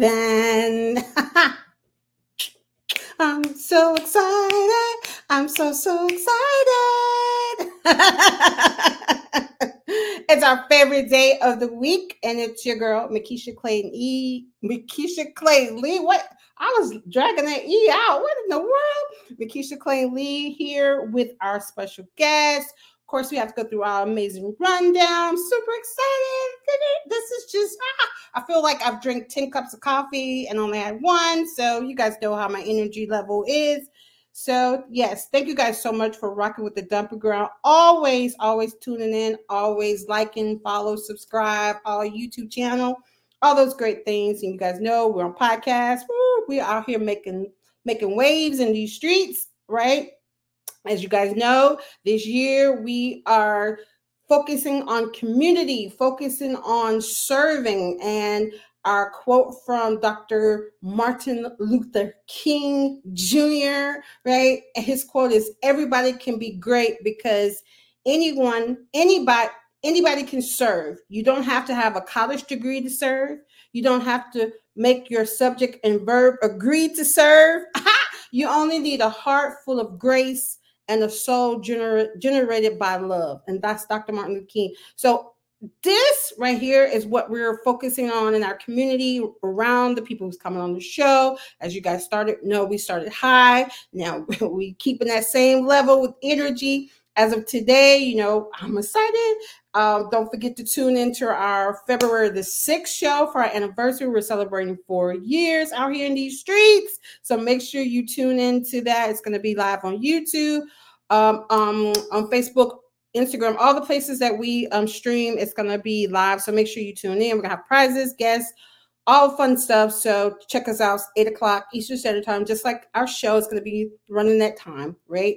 then. I'm so excited. I'm so, so excited. it's our favorite day of the week, and it's your girl, Makisha Clayton E. Makisha Clayton Lee. What? I was dragging that E out. What in the world? Makisha Clay Lee here with our special guest, course, we have to go through our amazing rundown. Super excited. This is just, ah, I feel like I've drank 10 cups of coffee and only had one. So you guys know how my energy level is. So, yes, thank you guys so much for rocking with the Dumping Ground. Always, always tuning in, always liking, follow, subscribe, our YouTube channel, all those great things. And you guys know we're on podcast. Woo, we are out here making making waves in these streets, right? As you guys know, this year we are focusing on community, focusing on serving. And our quote from Dr. Martin Luther King Jr., right? His quote is everybody can be great because anyone, anybody, anybody can serve. You don't have to have a college degree to serve. You don't have to make your subject and verb agree to serve. you only need a heart full of grace and a soul gener- generated by love. And that's Dr. Martin Luther King. So this right here is what we're focusing on in our community around the people who's coming on the show. As you guys started, no, we started high. Now we keeping that same level with energy. As of today, you know, I'm excited. Um, don't forget to tune into our February the 6th show for our anniversary. We're celebrating four years out here in these streets. So make sure you tune into that. It's going to be live on YouTube um, um, on Facebook, Instagram, all the places that we um, stream. It's going to be live. So make sure you tune in. We're going to have prizes, guests, all fun stuff. So check us out, 8 o'clock Eastern Standard Time, just like our show is going to be running that time, right?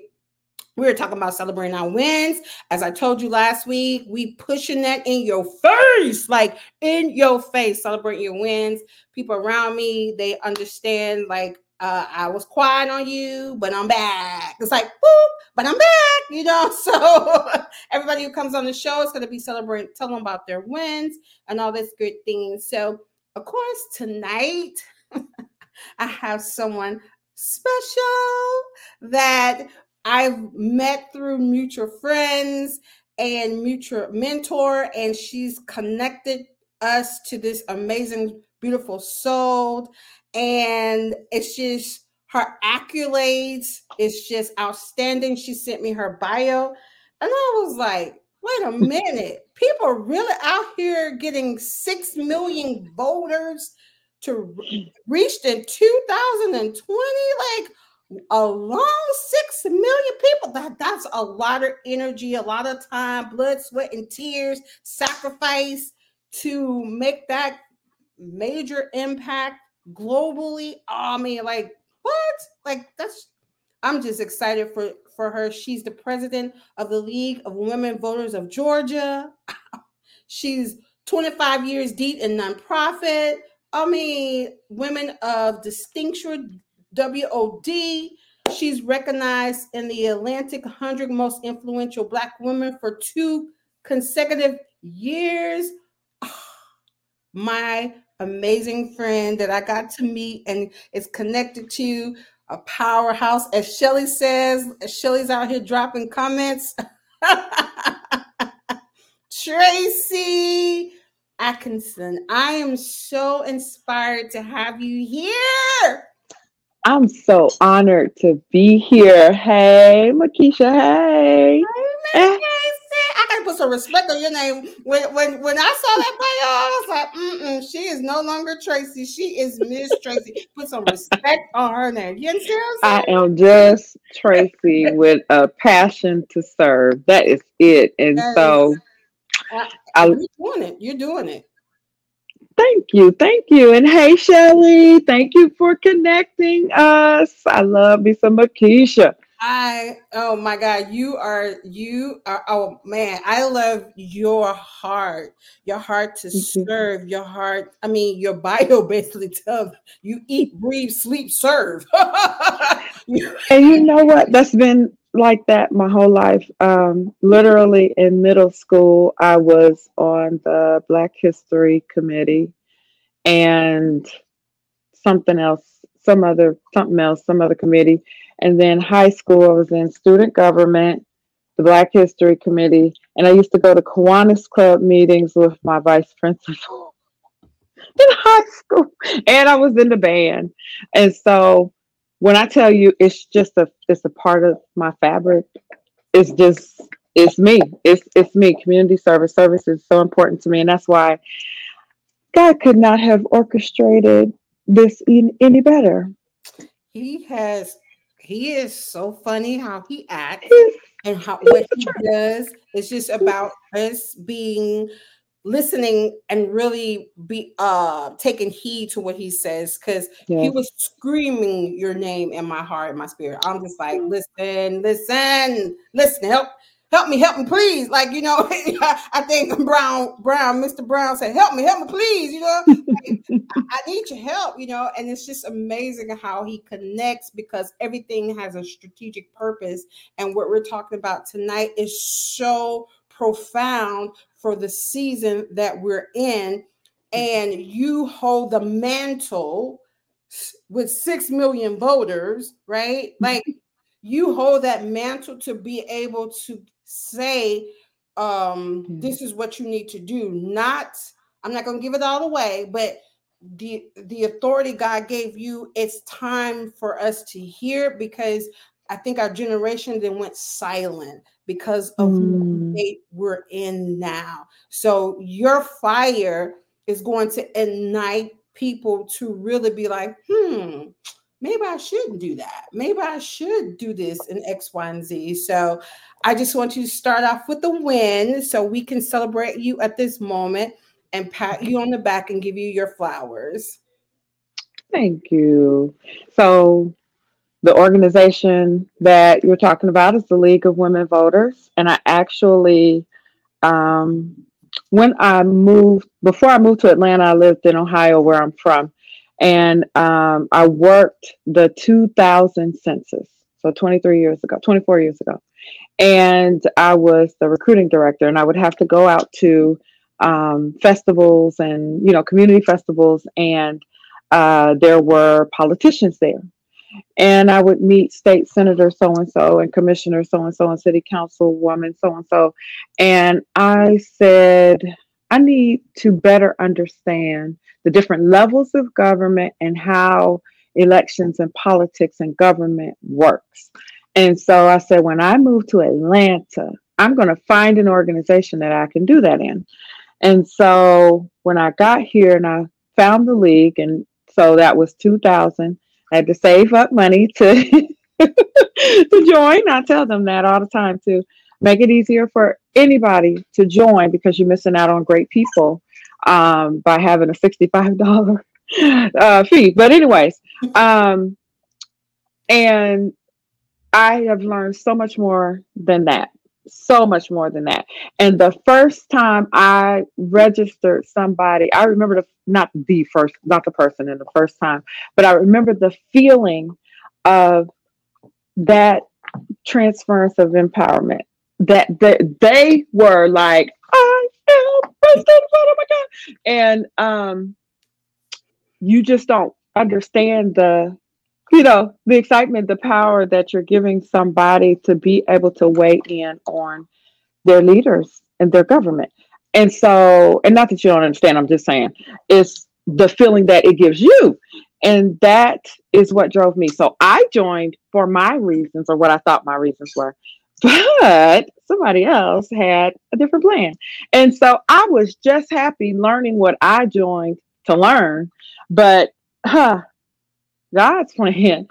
We were talking about celebrating our wins. As I told you last week, we pushing that in your face, like in your face, celebrating your wins. People around me, they understand like uh, I was quiet on you, but I'm back. It's like, boop, but I'm back, you know. So everybody who comes on the show is going to be celebrating, tell them about their wins and all this good things. So, of course, tonight I have someone special that I've met through mutual friends and mutual mentor, and she's connected us to this amazing, beautiful soul. And it's just her accolades is just outstanding. She sent me her bio, and I was like, wait a minute, people really out here getting six million voters to reach in 2020, like along six million people. That that's a lot of energy, a lot of time, blood, sweat, and tears, sacrifice to make that major impact globally. Oh, I mean, like what? Like that's I'm just excited for for her. She's the president of the League of Women Voters of Georgia. She's 25 years deep in nonprofit. I mean, women of distinction, WOD. She's recognized in the Atlantic 100 most influential Black women for two consecutive years. my amazing friend that I got to meet and is connected to a powerhouse. As Shelly says, Shelly's out here dropping comments. Tracy Adkison, I am so inspired to have you here. I'm so honored to be here. Hey, Makisha. Hey. hey I gotta put some respect on your name. When when when I saw that bio, I was like, mm she is no longer Tracy. She is Miss Tracy. Put some respect on her name. You understand? I am just Tracy with a passion to serve. That is it. And that so, is, uh, I, you're doing it. You're doing it. Thank you. Thank you. And hey, Shelly, thank you for connecting us. I love me some Makisha. I oh my god, you are you are oh man, I love your heart, your heart to serve, your heart. I mean, your bio basically tells you eat, breathe, sleep, serve. and you know what? That's been like that my whole life. Um, literally in middle school, I was on the Black History Committee, and something else, some other something else, some other committee. And then high school, I was in student government, the Black History Committee, and I used to go to Kiwanis Club meetings with my vice principal in high school, and I was in the band. And so when I tell you, it's just a it's a part of my fabric. It's just it's me. It's it's me. Community service service is so important to me, and that's why God could not have orchestrated this in, any better. He has. He is so funny how he acts and how what he does. It's just about us being listening and really be uh taking heed to what he says because yes. he was screaming your name in my heart and my spirit. I'm just like, listen, listen, listen, help help me, help me, please. Like, you know, I think Brown, Brown, Mr. Brown said, help me, help me, please. You know, I need your help, you know, and it's just amazing how he connects because everything has a strategic purpose. And what we're talking about tonight is so profound for the season that we're in. And you hold the mantle with six million voters, right? Like you hold that mantle to be able to say um mm-hmm. this is what you need to do not i'm not going to give it all away but the the authority god gave you it's time for us to hear because i think our generation then went silent because of mm. the we're in now so your fire is going to ignite people to really be like hmm maybe I shouldn't do that. Maybe I should do this in X, Y, and Z. So I just want you to start off with the win so we can celebrate you at this moment and pat you on the back and give you your flowers. Thank you. So the organization that you're talking about is the League of Women Voters. And I actually um, when I moved before I moved to Atlanta, I lived in Ohio where I'm from. And um, I worked the 2000 census, so 23 years ago, 24 years ago, and I was the recruiting director, and I would have to go out to um, festivals and you know community festivals, and uh, there were politicians there, and I would meet state senator so and so and commissioner so and so and city council woman so and so, and I said I need to better understand the different levels of government and how elections and politics and government works. And so I said, when I move to Atlanta, I'm going to find an organization that I can do that in. And so when I got here and I found the league, and so that was 2000, I had to save up money to to join. I tell them that all the time to make it easier for anybody to join because you're missing out on great people um, by having a $65 uh, fee. But, anyways, um, and I have learned so much more than that. So much more than that. And the first time I registered somebody, I remember the not the first, not the person in the first time, but I remember the feeling of that transference of empowerment that, that they were like, I am president, oh my God. And um, you just don't understand the, you know, the excitement, the power that you're giving somebody to be able to weigh in on their leaders and their government. And so, and not that you don't understand, I'm just saying, it's the feeling that it gives you. And that is what drove me. So I joined for my reasons or what I thought my reasons were. But somebody else had a different plan. And so I was just happy learning what I joined to learn. But huh, God's plan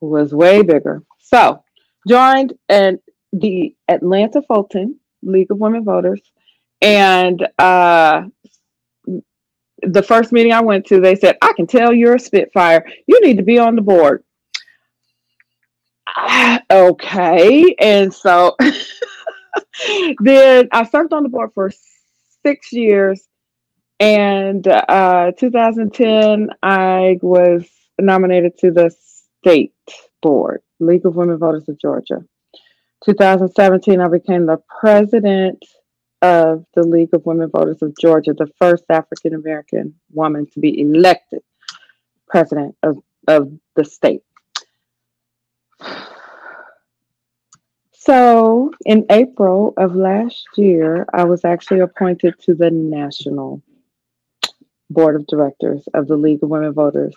was way bigger. So joined and the Atlanta Fulton League of Women Voters. And uh, the first meeting I went to, they said, I can tell you're a Spitfire. You need to be on the board. okay. And so then I served on the board for six years. And uh, 2010, I was nominated to the state board, League of Women Voters of Georgia. 2017, I became the president of the League of Women Voters of Georgia, the first African American woman to be elected president of, of the state. So, in April of last year, I was actually appointed to the National Board of Directors of the League of Women Voters,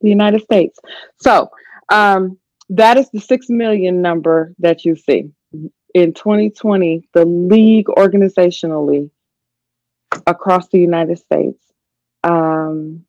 the United States. So, um, that is the 6 million number that you see. In 2020, the league organizationally across the United States um,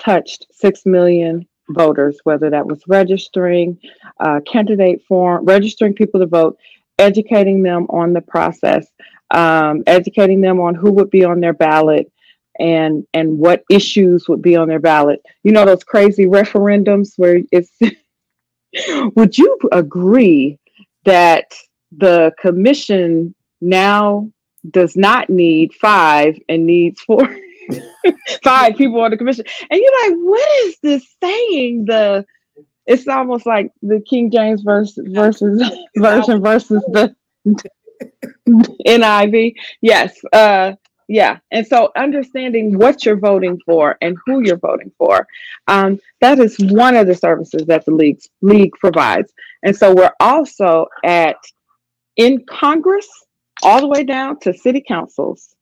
touched 6 million voters, whether that was registering, uh, candidate form, registering people to vote, educating them on the process, um, educating them on who would be on their ballot and and what issues would be on their ballot. You know those crazy referendums where it's. would you agree that the commission now does not need five and needs four? five people on the commission. And you're like, what is this saying? The it's almost like the King James verse versus version versus the NIV. Yes. Uh yeah. And so understanding what you're voting for and who you're voting for, um, that is one of the services that the league league provides. And so we're also at in Congress all the way down to city councils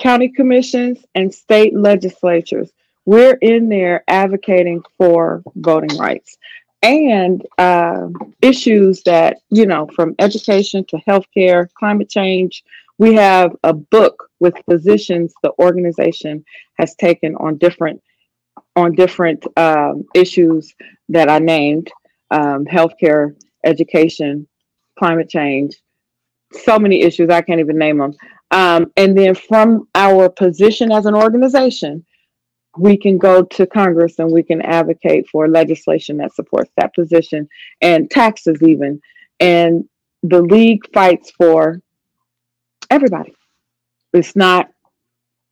county commissions, and state legislatures. We're in there advocating for voting rights and uh, issues that, you know, from education to healthcare, climate change. We have a book with positions the organization has taken on different on different um, issues that I named um, healthcare, education, climate change, so many issues I can't even name them. Um, and then from our position as an organization, we can go to Congress and we can advocate for legislation that supports that position and taxes, even. And the league fights for everybody. It's not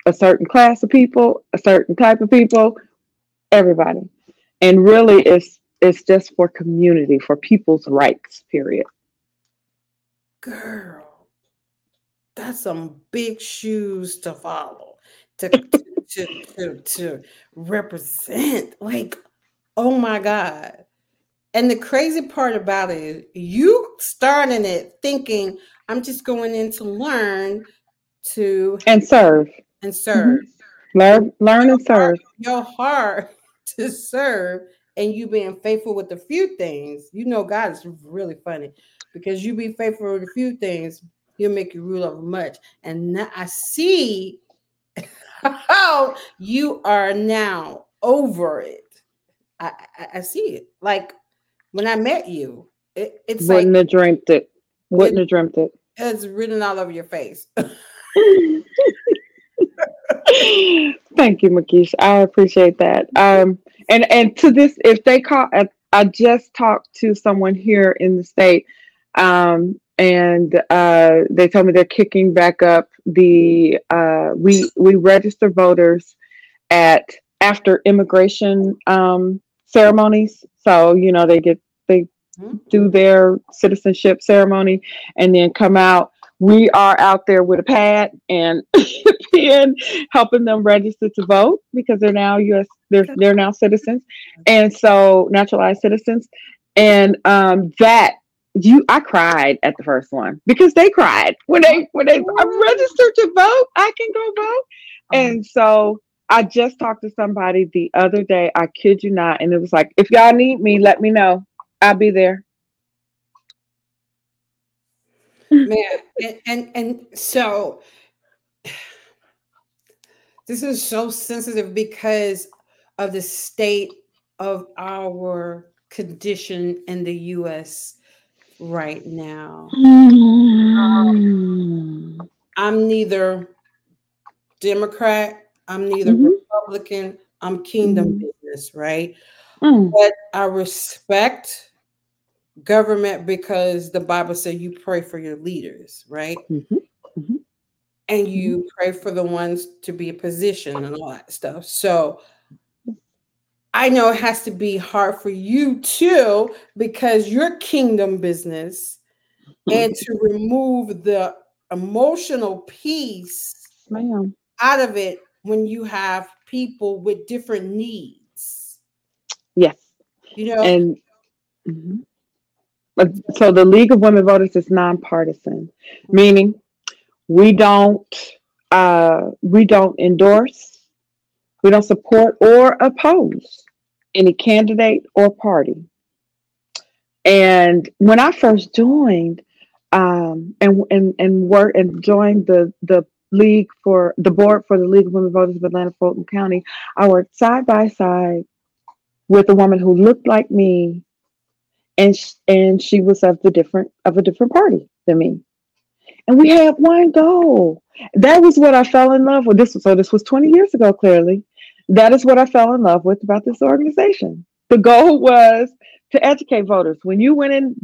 a certain class of people, a certain type of people, everybody. And really, it's it's just for community, for people's rights. Period. Girl that's some big shoes to follow to, to, to, to represent. Like, oh my God. And the crazy part about it is you starting it thinking, I'm just going in to learn to and serve and serve. Mm-hmm. Learn, learn and serve. Your heart to serve and you being faithful with a few things. You know, God is really funny because you be faithful with a few things, he'll make you rule over much. And now I see how you are now over it. I, I, I see it. Like when I met you, it, it's wouldn't like have dreamt it. Wouldn't it, have dreamt it. It's written all over your face. Thank you, Makisha. I appreciate that. Um, and and to this, if they call, I just talked to someone here in the state, um, and uh, they told me they're kicking back up the uh, we we register voters at after immigration um, ceremonies. So you know they get. Do their citizenship ceremony and then come out. We are out there with a pad and pen, helping them register to vote because they're now U.S. They're they're now citizens, and so naturalized citizens, and um, that you I cried at the first one because they cried when they when they I'm registered to vote. I can go vote. Uh-huh. And so I just talked to somebody the other day. I kid you not, and it was like, if y'all need me, let me know. I'll be there. Man, and, and and so this is so sensitive because of the state of our condition in the US right now. Um, I'm neither Democrat, I'm neither mm-hmm. Republican, I'm kingdom mm-hmm. business, right? Mm. But I respect government because the Bible said you pray for your leaders, right? Mm-hmm. mm-hmm. And you mm-hmm. pray for the ones to be a position and all that stuff. So I know it has to be hard for you too because your kingdom business and to remove the emotional piece Ma'am. out of it when you have people with different needs. Yes. You know, And mhm. So the League of Women Voters is nonpartisan, meaning we don't uh, we don't endorse, we don't support or oppose any candidate or party. And when I first joined, um, and and and work and joined the the league for the board for the League of Women Voters of Atlanta Fulton County, I worked side by side with a woman who looked like me, and sh- and she was of the different of a different party than me, and we had one goal. That was what I fell in love with. This was so this was twenty years ago. Clearly, that is what I fell in love with about this organization. The goal was to educate voters. When you went in,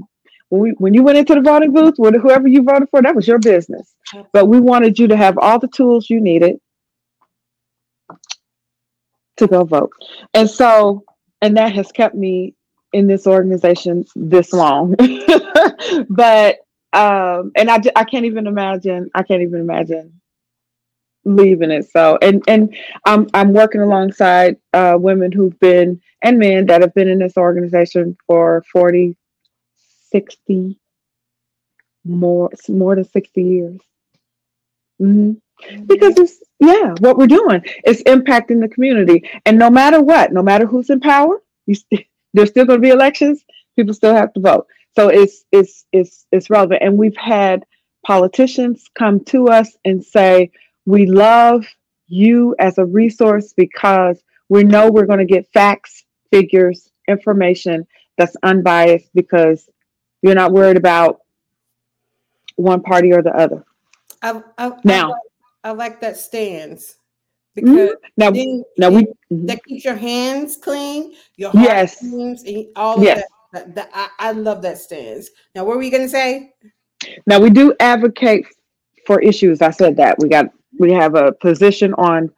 when we when you went into the voting booth, with whoever you voted for, that was your business. But we wanted you to have all the tools you needed to go vote. And so, and that has kept me in this organization this long. but um and I, I can't even imagine I can't even imagine leaving it. So and and I'm I'm working alongside uh women who've been and men that have been in this organization for 40 60 more more than 60 years. hmm because it's yeah what we're doing is impacting the community and no matter what no matter who's in power you st- there's still going to be elections people still have to vote. So it's it's it's it's relevant. And we've had politicians come to us and say we love you as a resource because we know we're going to get facts figures information that's unbiased because you're not worried about one party or the other. I, I, I now. like, I like that stance Mhm. because now then now we that keeps your hands clean, your heart Yes. clean, all of Yes. that. I, I love that stance. Now, what were you gonna say? Now we do advocate for issues. I said that we got we have a position on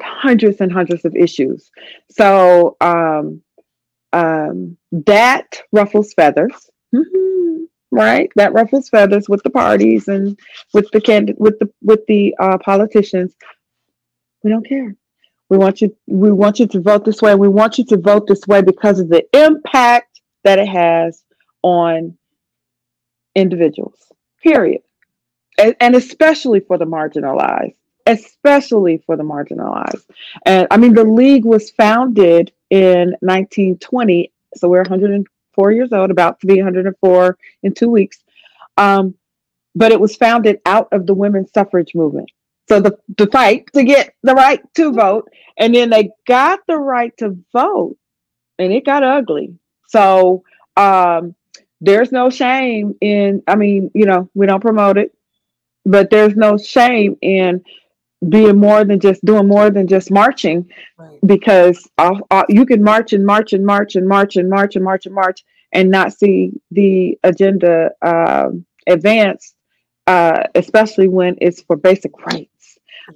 hundreds and hundreds of issues. So um, um, that ruffles feathers, Mhm. right? That ruffles feathers with the parties and with the candid with the with the uh, politicians. We don't care. We want you. We want you to vote this way. We want you to vote this way because of the impact that it has on individuals period and, and especially for the marginalized especially for the marginalized and i mean the league was founded in 1920 so we're 104 years old about to be 104 in two weeks um, but it was founded out of the women's suffrage movement so the, the fight to get the right to vote. And then they got the right to vote and it got ugly. So um, there's no shame in i mean you know we don't promote it but there's no shame in being more than just doing more than just marching Right. because uh, uh, you can march and march and march and march and march and march and march and not see the agenda um advance uh, especially when it's for basic rights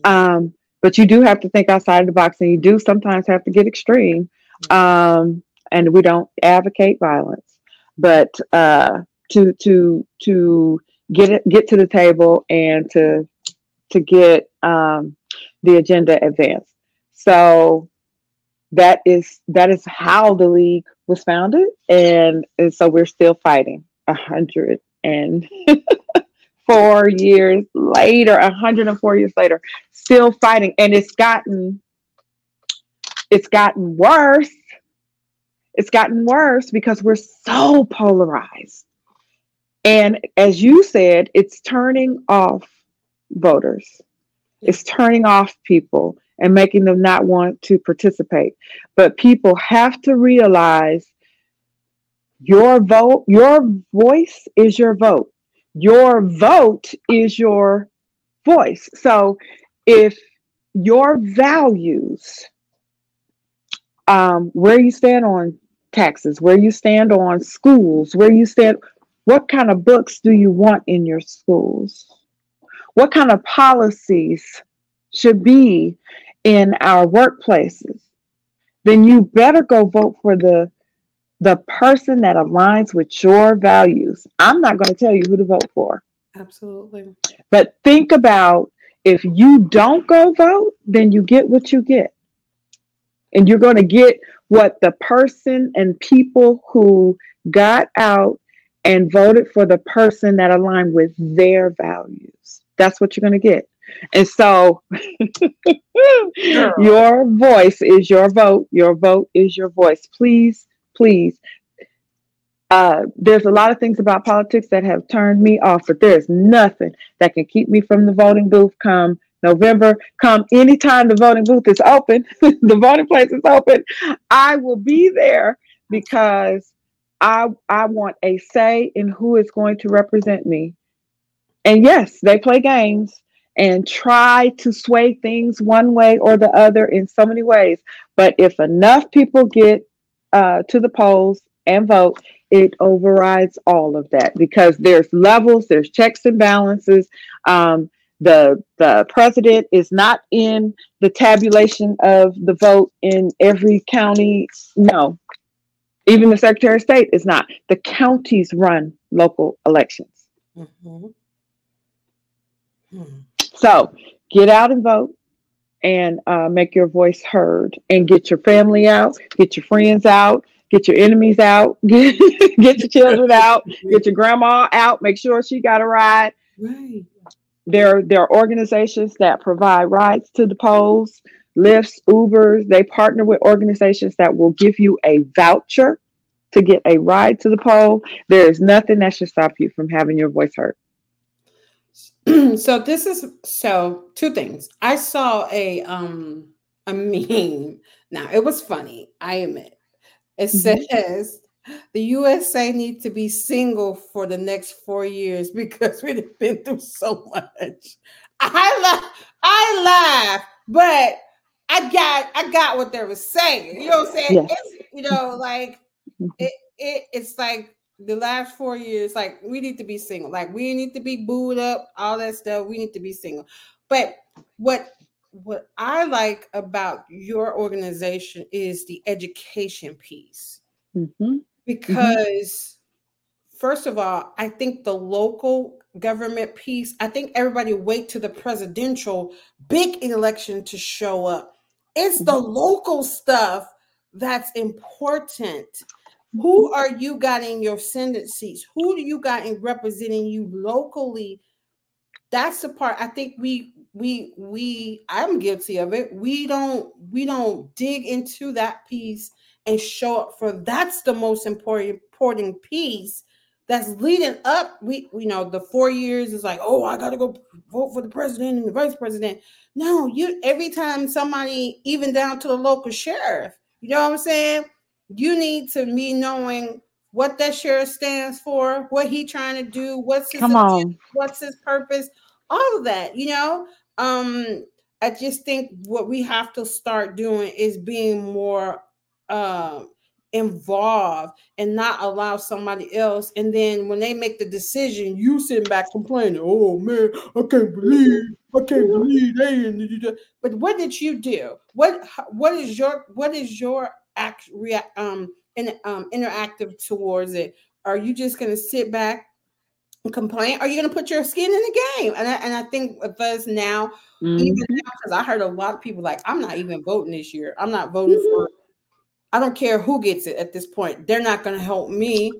um, but you do have to think outside of the box and you do sometimes have to get extreme um, and we don't advocate violence. But uh, to to to get it get to the table and to to get um, the agenda advanced. So that is that is how the league was founded and, and so we're still fighting a hundred and four years later a hundred and four years later still fighting. And it's gotten it's gotten worse. It's gotten worse because we're so polarized. And as you said it's turning off voters. It's turning off people and making them not want to participate. But people have to realize your vote your voice is your vote your vote is your voice. So if your values um, where you stand on taxes where you stand on schools where you stand what kind of books do you want in your schools? What kind of policies should be in our workplaces? Then you better go vote for the the person that aligns with your values i'm not going to tell you who to vote for Absolutely. but think about if you don't go vote then you get what you get And you're going to get what the person and people who got out and voted for the person that aligned with their values. That's what you're going to get. And so your voice is your vote. Your vote is your voice. Please, please. Uh, there's a lot of things about politics that have turned me off, but there's nothing that can keep me from the voting booth come November. Come anytime the voting booth is open, the voting place is open. I will be there because I I want a say in who is going to represent me. And yes, they play games and try to sway things one way or the other in so many ways. But if enough people get uh, to the polls and vote, it overrides all of that because there's levels, there's checks and balances. Um, the the president is not in the tabulation of the vote in every county. No, even the secretary of state is not. The counties run local elections. Mm-hmm. Hmm. So get out and vote and uh, make your voice heard and get your family out, get your friends out, get your enemies out, get, get your children out, get your grandma out, make sure she got a ride. Right. There, there are organizations that provide rides to the polls, Lyfts, Ubers. They partner with organizations that will give you a voucher to get a ride to the poll. There is nothing that should stop you from having your voice heard. so this is so two things. I saw a um a meme. Now it was funny, I admit. It mm-hmm. says the USA needs to be single for the next four years because we've been through so much. I laugh, I laugh, but I got I got what they were saying. You know what I'm saying? Yes. It's, you know, like mm-hmm. it, it it's like the last four years, like we need to be single. Like we need to be booed up, all that stuff. We need to be single. But what what I like about your organization is the education piece. Mm-hmm. Because mm-hmm. first of all, I think the local government piece, I think everybody wait to the presidential big election to show up. It's the mm-hmm. local stuff that's important who are you got in your Senate seats? Who do you got in representing you locally? That's the part I think we we we I'm guilty of it. We don't we don't dig into that piece and show up for that's the most important important piece that's leading up. We you know the four years is like, oh, I gotta go vote for the president and the vice president. No, you every time somebody, even down to the local sheriff, you know what I'm saying? You need to be knowing what that sheriff stands for, what he trying to do, what's his Come on. what's his purpose, all of that, you know. Um, I just think what we have to start doing is being more uh, involved and not allow somebody else. And then when they make the decision, you sitting back complaining, "Oh man, I can't believe, I can't believe they." But what did you do? What what is your what is your act react um and um interactive towards it? Are you just gonna sit back and complain? Are you gonna put your skin in the game? And I, and I think with us now, mm-hmm. even because I heard a lot of people like, I'm not even voting this year. I'm not voting mm-hmm. for. I don't care who gets it at this point. They're not gonna help me.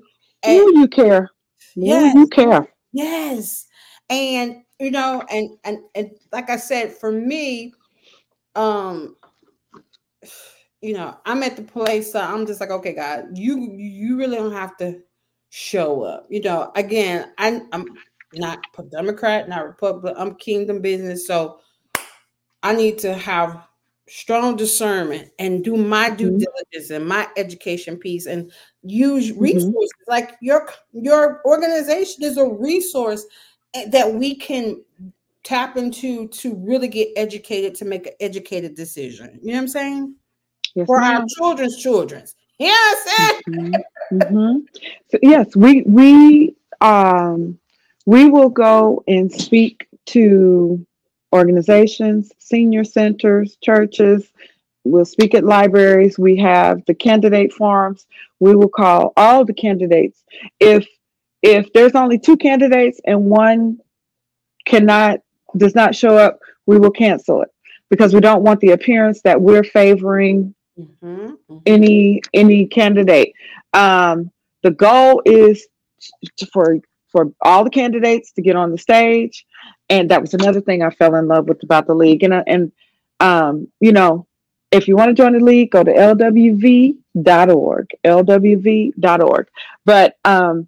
And, you care. Yeah, you care. Yes, and you know, and and and like I said, for me, um you know, I'm at the place so I'm just like, okay, God, you you really don't have to show up. You know, again, I, I'm not a Democrat, not Republican. I'm kingdom business, so I need to have strong discernment and do my due mm-hmm. diligence and my education piece and use mm-hmm. resources mm-hmm. like your your organization is a resource eh, that we can tap into to really get educated to make an educated decision. You know what I'm saying? Yes, for ma'am. our children's children's. Yes. Mm-hmm. mm-hmm. So yes, we we um we will go and speak to organizations, senior centers, churches. We'll speak at libraries. We have the candidate forums. We will call all the candidates. If if there's only two candidates and one cannot does not show up, we will cancel it because we don't want the appearance that we're favoring mm-hmm, any any candidate. Um, the goal is for for all the candidates to get on the stage, and that was another thing I fell in love with about the league. And and um, you know, if you want to join the league, go to lwv.org, lwv.org. But um,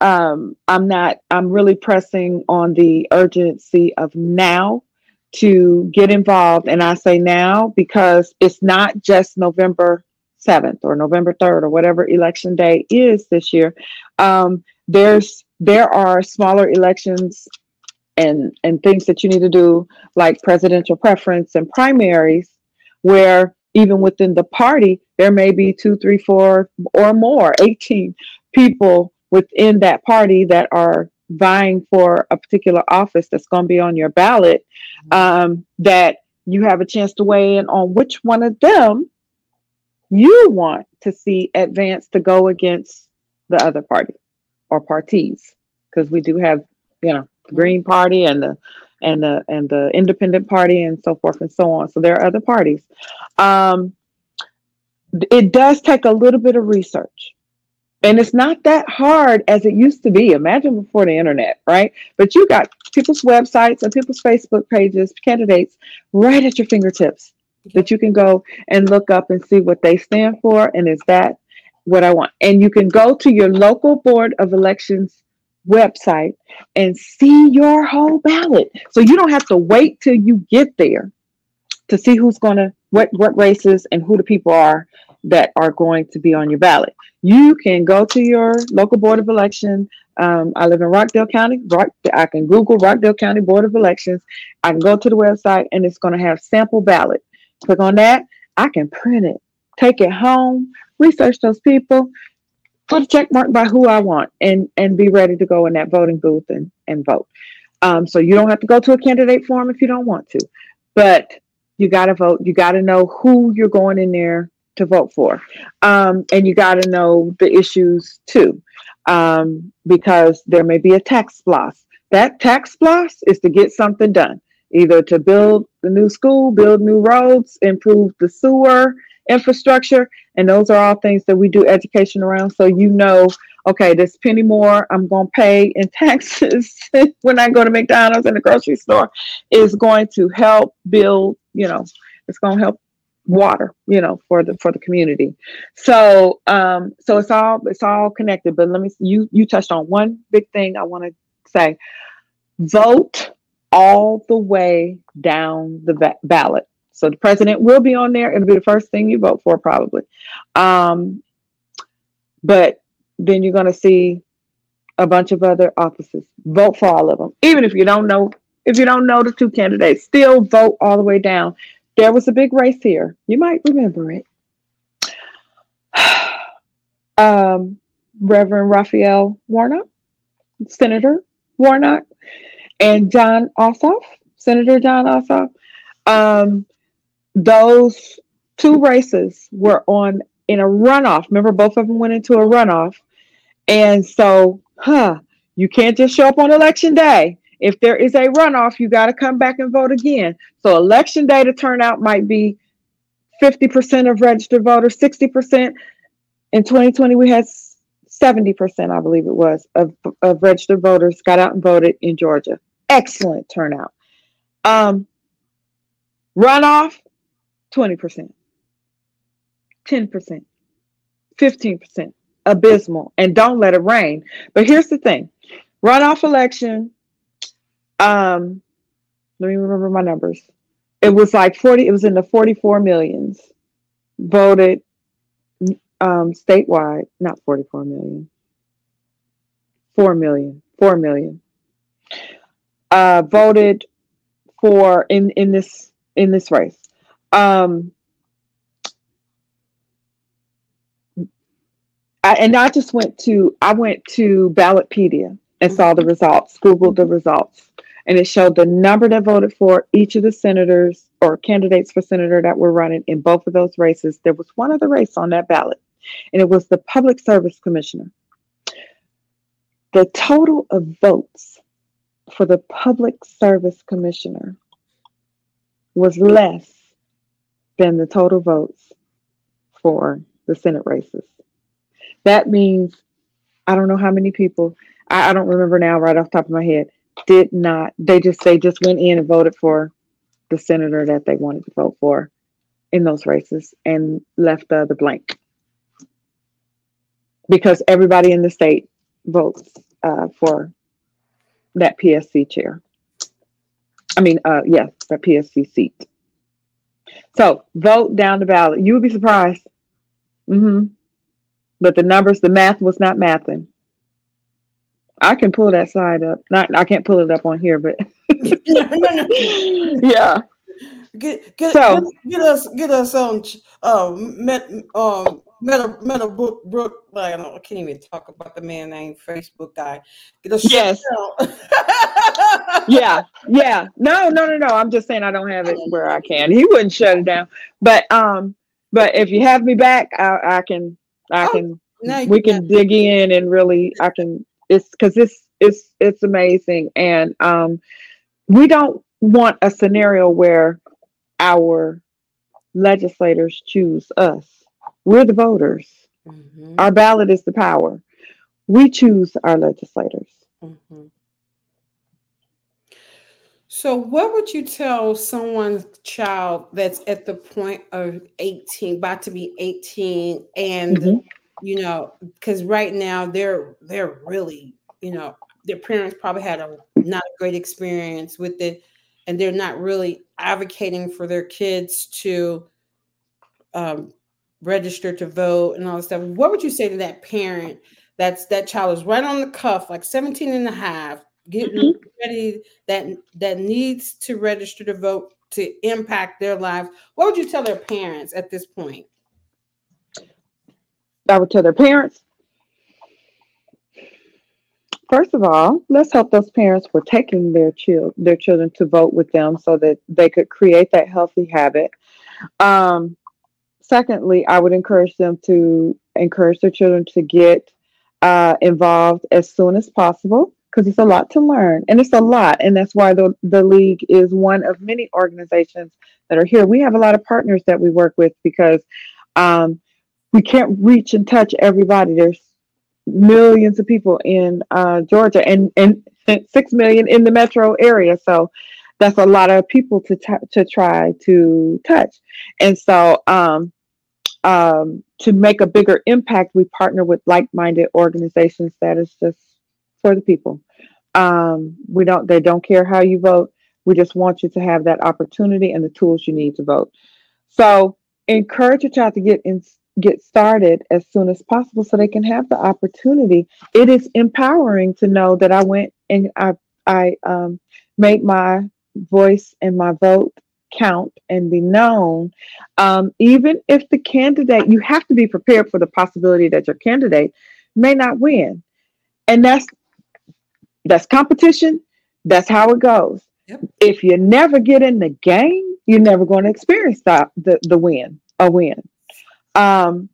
um, I'm not. I'm really pressing on the urgency of now to get involved. And I say now because it's not just November 7th or November 3rd or whatever election day is this year. Um, there's there are smaller elections and and things that you need to do like presidential preference and primaries where even within the party there may be two three four or more 18 people within that party that are vying for a particular office that's going to be on your ballot, um, that you have a chance to weigh in on which one of them you want to see advance to go against the other party or parties, because we do have, you know, the Green Party and the and the and the Independent Party and so forth and so on. So there are other parties. Um, it does take a little bit of research and it's not that hard as it used to be. Imagine before the internet, right? But you got people's websites and people's Facebook pages, candidates right at your fingertips that you can go and look up and see what they stand for. And is that what I want? And you can go to your local board of elections website and see your whole ballot. So you don't have to wait till you get there to see who's going to, what, what races and who the people are that are going to be on your ballot. You can go to your local board of election. Um, I live in Rockdale County. Rock, I can Google Rockdale County Board of Elections. I can go to the website and it's going to have sample ballot. Click on that. I can print it, take it home, research those people, put a check mark by who I want, and and be ready to go in that voting booth and and vote. Um, so you don't have to go to a candidate forum if you don't want to, but you got to vote. You got to know who you're going in there to vote for. Um, and you got to know the issues too, um, because there may be a tax loss. That tax loss is to get something done, either to build the new school, build new roads, improve the sewer infrastructure. And those are all things that we do education around. So you know, okay, this penny more I'm going to pay in taxes when I go to McDonald's and the grocery store is going to help build, you know, it's going to help water you know for the for the community. So um so it's all it's all connected but let me you you touched on one big thing i want to say. Vote all the way down the ba- ballot. So the president will be on there it'll be the first thing you vote for probably. Um but then you're going to see a bunch of other offices. Vote for all of them even if you don't know if you don't know the two candidates still vote all the way down there was a big race here. You might remember it. um, Reverend Raphael Warnock, Senator Warnock, and Jon Ossoff, Senator Jon Ossoff. Um, those two races were on in a runoff. Remember, both of them went into a runoff. And so, huh, you can't just show up on election day if there is a runoff, you got to come back and vote again. So election day to turnout might be 50% of registered voters, 60%. In 2020, we had 70%, I believe it was, of, of registered voters got out and voted in Georgia. Excellent turnout. Um, runoff, 20%, 10%, 15%, abysmal. And don't let it rain. But here's the thing runoff election, um, let me remember my numbers. It was like 40, it was in the 44 millions voted um, statewide, not 44 million, 4 million, 4 million uh, voted for in, in this, in this race. Um, I, and I just went to, I went to Ballotpedia and saw the results, Googled the results and it showed the number that voted for each of the senators or candidates for senator that were running in both of those races. There was one other race on that ballot, and it was the Public Service Commissioner. The total of votes for the Public Service Commissioner was less than the total votes for the Senate races. That means I don't know how many people, I, I don't remember now right off top of my head, did not, they just they just went in and voted for the senator that they wanted to vote for in those races and left the blank because everybody in the state votes uh, for that PSC chair. I mean, uh, yes, that PSC seat. So vote down the ballot. You would be surprised. Mm-hmm. But the numbers, the math was not mathing. I can pull that slide up. Not, I can't pull it up on here, but yeah. Get get, so, get, get us get us on um met um Meta Meta Brook Brook. I don't I can't even talk about the man named Facebook guy. Get us yes. yeah, yeah. No, no, no, no. I'm just saying I don't have it where I can. He wouldn't shut it down. But um, but if you have me back, I, I can I oh, can no, we can dig in and really I can it's because it's it's it's amazing and um we don't want a scenario where our legislators choose us. We're the voters. Mm-hmm. Our ballot is the power. We choose our legislators. Mm-hmm. So, what would you tell someone's child that's at the point of 18, about to be 18, and mm-hmm. You know, because right now they're they're really, you know, their parents probably had a not a great experience with it and they're not really advocating for their kids to um, register to vote and all that stuff. What would you say to that parent that's that child is right on the cuff like 17 and a half getting mm-hmm. ready that that needs to register to vote to impact their lives? What would you tell their parents at this point would tell their parents First of all, let's help those parents for taking their child their children to vote with them so that they could create that healthy habit. Um, secondly, I would encourage them to encourage their children to get uh, involved as soon as possible because it's a lot to learn and it's a lot and that's why the, the league is one of many organizations that are here we have a lot of partners that we work with because um, we can't reach and touch everybody there's millions of people in uh, Georgia and, and six million in the metro area. So that's a lot of people to t- to try to touch. And so um, um, to make a bigger impact, we partner with like-minded organizations that is just for the people. Um, we don't they don't care how you vote. We just want you to have that opportunity and the tools you need to vote. So encourage your child to get in, get started as soon as possible so they can have the opportunity. It is empowering to know that I went and I I um, made my voice and my vote count and be known. Um, even if the candidate, you have to be prepared for the possibility that your candidate may not win, and that's that's competition. That's how it goes. Yep. If you never get in the game, you're never going to experience the, the, the win, a win. Um,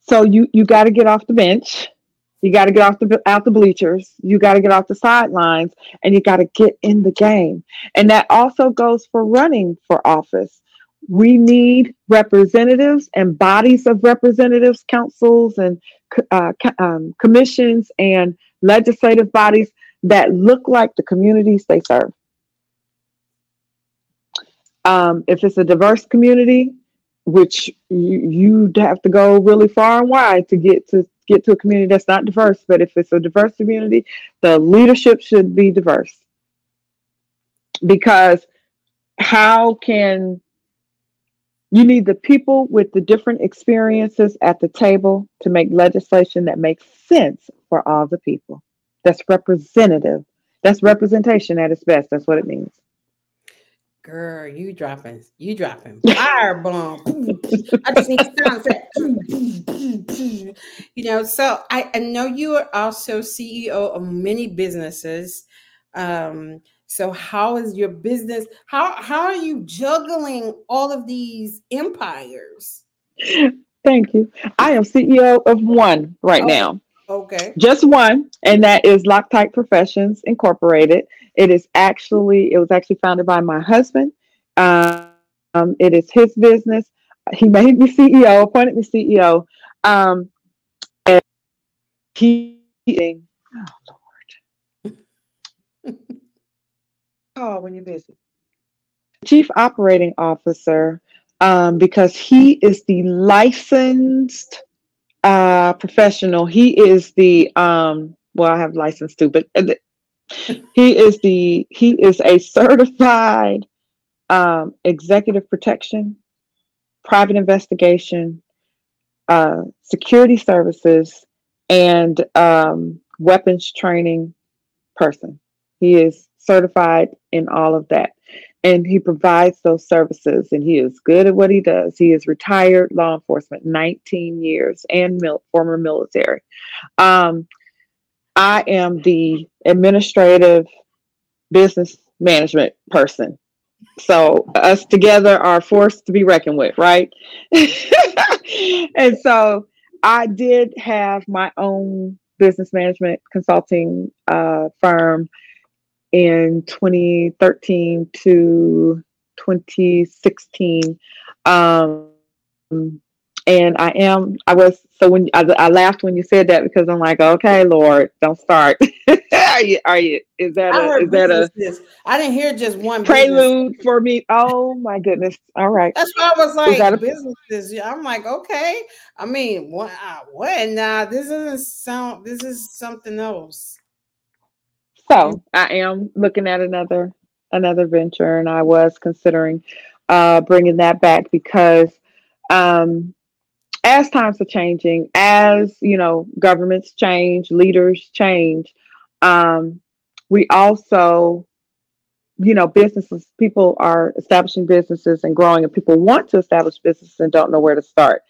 so you you got to get off the bench. You got to get off the out the bleachers. You got to get off the sidelines, and you got to get in the game. And that also goes for running for office. We need representatives and bodies of representatives, councils, and uh, um, commissions and legislative bodies that look like the communities they serve. Um, if it's a diverse community, which you, you'd have to go really far and wide to get to get to a community that's not diverse. But if it's a diverse community, the leadership should be diverse. Because how can you need the people with the different experiences at the table to make legislation that makes sense for all the people. That's representative. That's representation at its best. That's what it means. Girl, you dropping, you dropping fire bomb. I just need to sound that. You know, so I, I know you are also CEO of many businesses. Um, so how is your business? How how are you juggling all of these empires? Thank you. I am CEO of one right oh, now. Okay. Just one, and that is Loctite Professions Incorporated. It is actually, it was actually founded by my husband. Um, it is his business. he made me CEO, appointed me CEO. Um, and he, oh Lord, oh, when you're busy, chief operating officer, um, because he is the licensed uh, professional. He is the um, well, I have license too, but uh, he is the he is a certified um, executive protection, private investigation, uh, security services, and um, weapons training person. He is certified in all of that. And he provides those services and he is good at what he does. He is retired law enforcement, 19 years, and mil- former military. Um, I am the administrative business management person. So us together are forced to be reckoned with, right? and so I did have my own business management consulting uh, firm in 2013 to 2016. Um, and I am, I was, so when I, I, laughed when you said that because I'm like, okay, Lord, don't start. are you, are you, is that a, is that a, I didn't hear just one prelude business. for me. Oh my goodness. All right. That's why I was like, a, businesses. I'm like, okay. I mean, what, uh, what? Now this doesn't sound, this is something else. So I am looking at another another venture, and I was considering uh, bringing that back because um, as times are changing, as you know, governments change, leaders change. Um, we also, you know, businesses, people are establishing businesses and growing, and people want to establish businesses and don't know where to start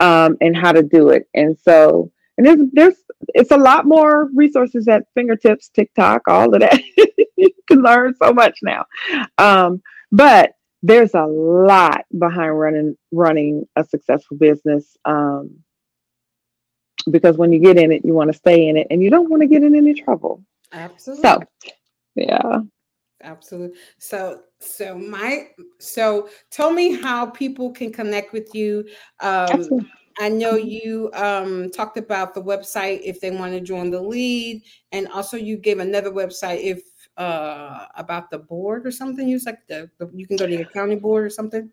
um, and how to do it. And so, and there's there's it's a lot more resources at fingertips, TikTok, all of that. you can learn so much now. Um, but there's a lot behind running running a successful business. Um, because when you get in it, you want to stay in it and you don't want to get in any trouble. Absolutely. So yeah. Absolutely. So so my so tell me how people can connect with you. Um Absolutely I know you um, talked about the website if they want to join the lead, and also you gave another website if uh, about the board or something. You like the, the, you can go to your county board or something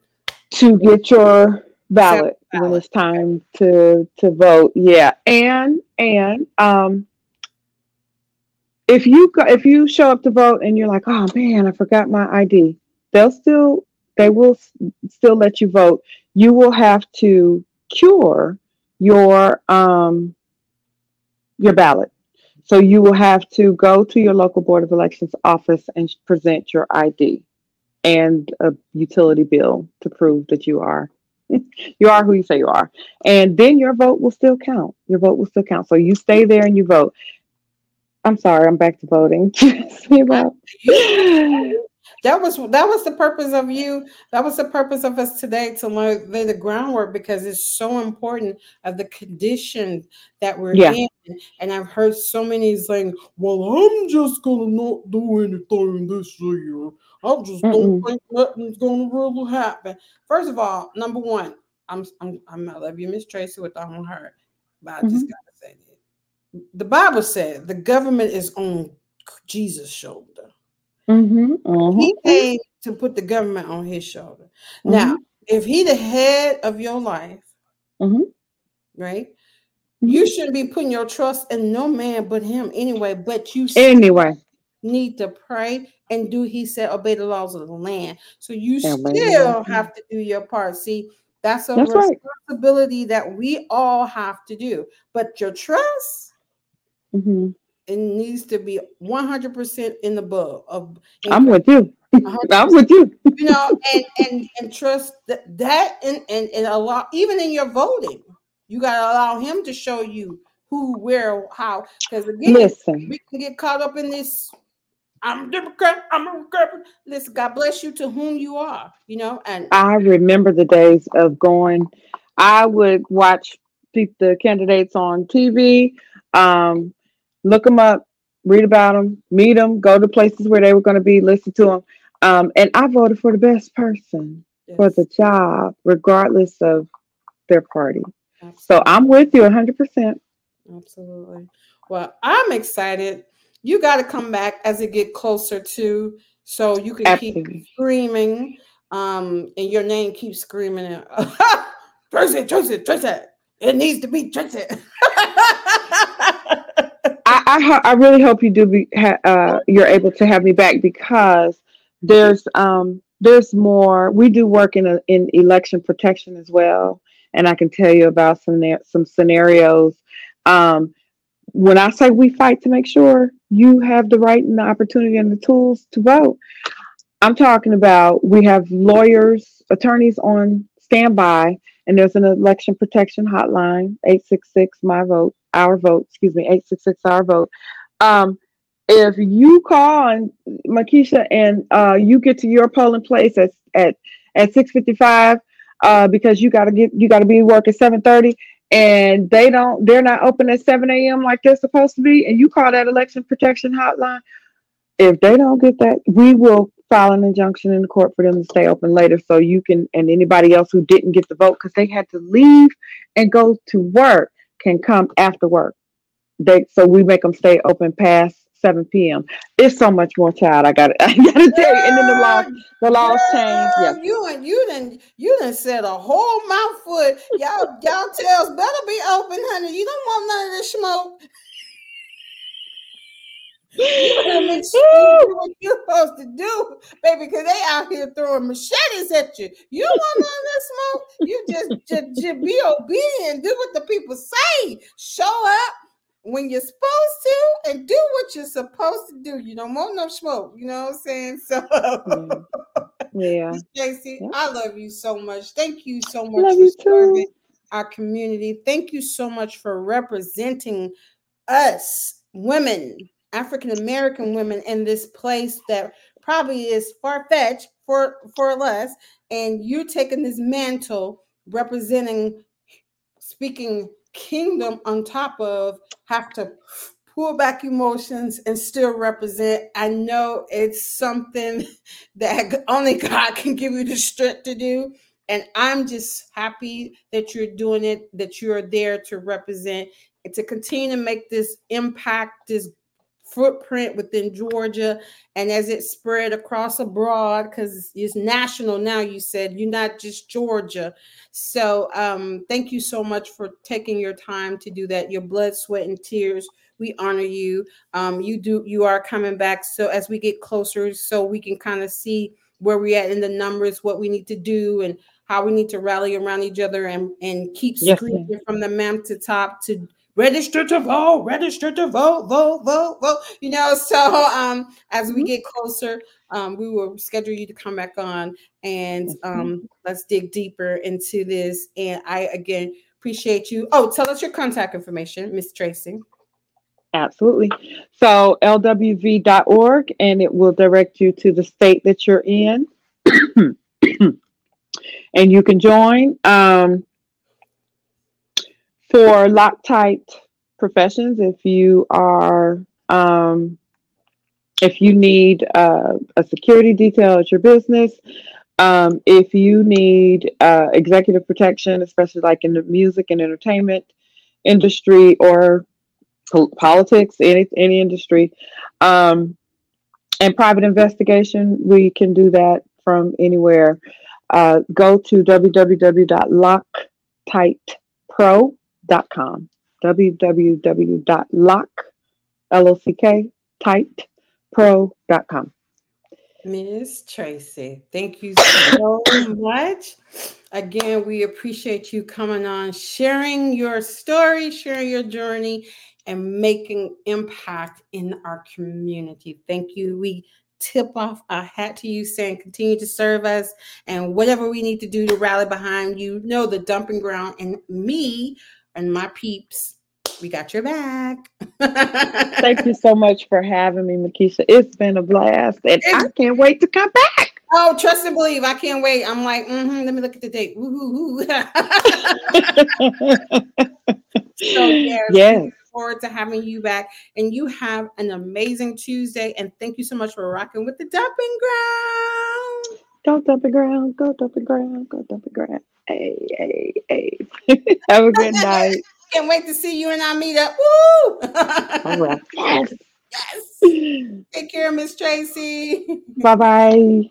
to get your ballot, ballot. when it's time to to vote. Yeah, and and um, if you go, if you show up to vote and you're like, oh man, I forgot my ID, they'll still they will still let you vote. You will have to cure your um, your ballot. So you will have to go to your local board of elections office and present your ID and a utility bill to prove that you are you are who you say you are. And then your vote will still count. Your vote will still count. So you stay there and you vote. I'm sorry, I'm back to voting. that was that was the purpose of you that was the purpose of us today to learn lay the groundwork because it's so important of the condition that we're yeah. in and i've heard so many saying well i'm just gonna not do anything this year i just Mm-mm. don't think nothing's gonna really happen first of all number one i'm i'm, I'm i love you miss tracy with all my heart but i mm-hmm. just gotta say that the bible said the government is on jesus shoulder Mm-hmm, mm-hmm. He came to put the government on his shoulder. Mm-hmm. Now, if he the head of your life, mm-hmm. right? You mm-hmm. shouldn't be putting your trust in no man but him anyway. But you anyway need to pray and do. He said, obey the laws of the land. So you still have to do your part. See, that's a that's responsibility right. that we all have to do. But your trust. It needs to be 100% in the bug of i'm with you i'm with you you know and and and trust that that and and, and allow even in your voting you got to allow him to show you who where how because again Listen. we can get caught up in this I'm a Democrat. I'm a Republican. Listen, God bless you to whom you are, you know. And I remember the days of going. I would watch the candidates on TV. Um, look them up, read about them, meet them, go to places where they were going to be, listen to them. Um, and I voted for the best person. yes. for the job, regardless of their party. Absolutely. So I'm with you 100%. Absolutely. Well, I'm excited. You got to come back as it get closer to so you can Absolutely. keep screaming um and your name keeps screaming Tracy, Tracy, Tracy. It needs to be Tracy. I, I, I really hope you do be ha, uh, you're able to have me back because there's um there's more. We do work in a, in election protection as well, and I can tell you about some some scenarios. Um, when I say we fight to make sure you have the right and the opportunity and the tools to vote, I'm talking about we have lawyers, attorneys on standby, and there's an election protection hotline, 866 my vote, our vote, excuse me, 866 our vote. Um, if you call and Makisha and uh, you get to your polling place at at at 655 uh, because you gotta get you gotta be work at 730 and they don't they're not open at 7 a.m. like they're supposed to be, and you call that election protection hotline. If they don't get that, we will file an injunction in the court for them to stay open later so you can and anybody else who didn't get the vote because they had to leave and go to work can come after work. They so we make them stay open past 7 p.m. It's so much more child. I got I gotta tell you. And then the law, the laws change. Yeah. You and you didn't you didn't said a whole mouthful. Y'all y'all tails better be open, honey. You don't want none of this smoke. you do what you're supposed to do, baby, because they out here throwing machetes at you. You don't want of that smoke. You just, just, just be obedient, do what the people say. Show up when you're supposed to and do what you're supposed to do. You don't want no smoke. You know what I'm saying? So yeah. JC, yeah. I love you so much. Thank you so much love for serving our community. Thank you so much for representing us women, African American women in this place that probably is far-fetched for for us. And you taking this mantle representing speaking kingdom on top of have to pull back emotions and still represent. I know it's something that only God can give you the strength to do. And I'm just happy that you're doing it, that you're there to represent and to continue to make this impact, this footprint within Georgia and as it spread across abroad because it's national now you said you're not just Georgia. So um, thank you so much for taking your time to do that. Your blood sweat and tears we honor you. Um, you do you are coming back. So as we get closer so we can kind of see where we're at in the numbers what we need to do and how we need to rally around each other and and keep yes, screaming from the map to top to register to vote, register to vote, vote, vote, vote. You know, so um, as we mm-hmm. get closer, um, we will schedule you to come back on and um, let's dig deeper into this. And I again appreciate you. Oh, tell us your contact information, Miss Tracy. Absolutely. So lwv.org and it will direct you to the state that you're in. and you can join. Um, for Loctite professions, if you are um, if you need uh, a security detail at your business, um, if you need uh, executive protection, especially like in the music and entertainment industry or po- politics, any any industry, um, and private investigation, we can do that from anywhere. Uh, go to www.loctitepro com www.lock.com. Miss Tracy, thank you so much. Again, we appreciate you coming on, sharing your story, sharing your journey, and making impact in our community. Thank you. We tip off our hat to you saying continue to serve us and whatever we need to do to rally behind you know the dumping ground and me and my peeps, we got your back. Thank you so much for having me, Makisha. It's been a blast, and it's, I can't wait to come back. Oh, trust and believe. I can't wait. I'm like, mm-hmm, let me look at the date. Woo-hoo-hoo. so, yes. yes. Forward to having you back, and you have an amazing Tuesday. And thank you so much for rocking with the dumping ground. Go dumping ground, go dumping ground, go dumping ground. Hey, hey, hey. Have a good night. Can't wait to see you and I meet up. Woo! All right. Yes. yes. Take care, Miss Tracy. Bye bye.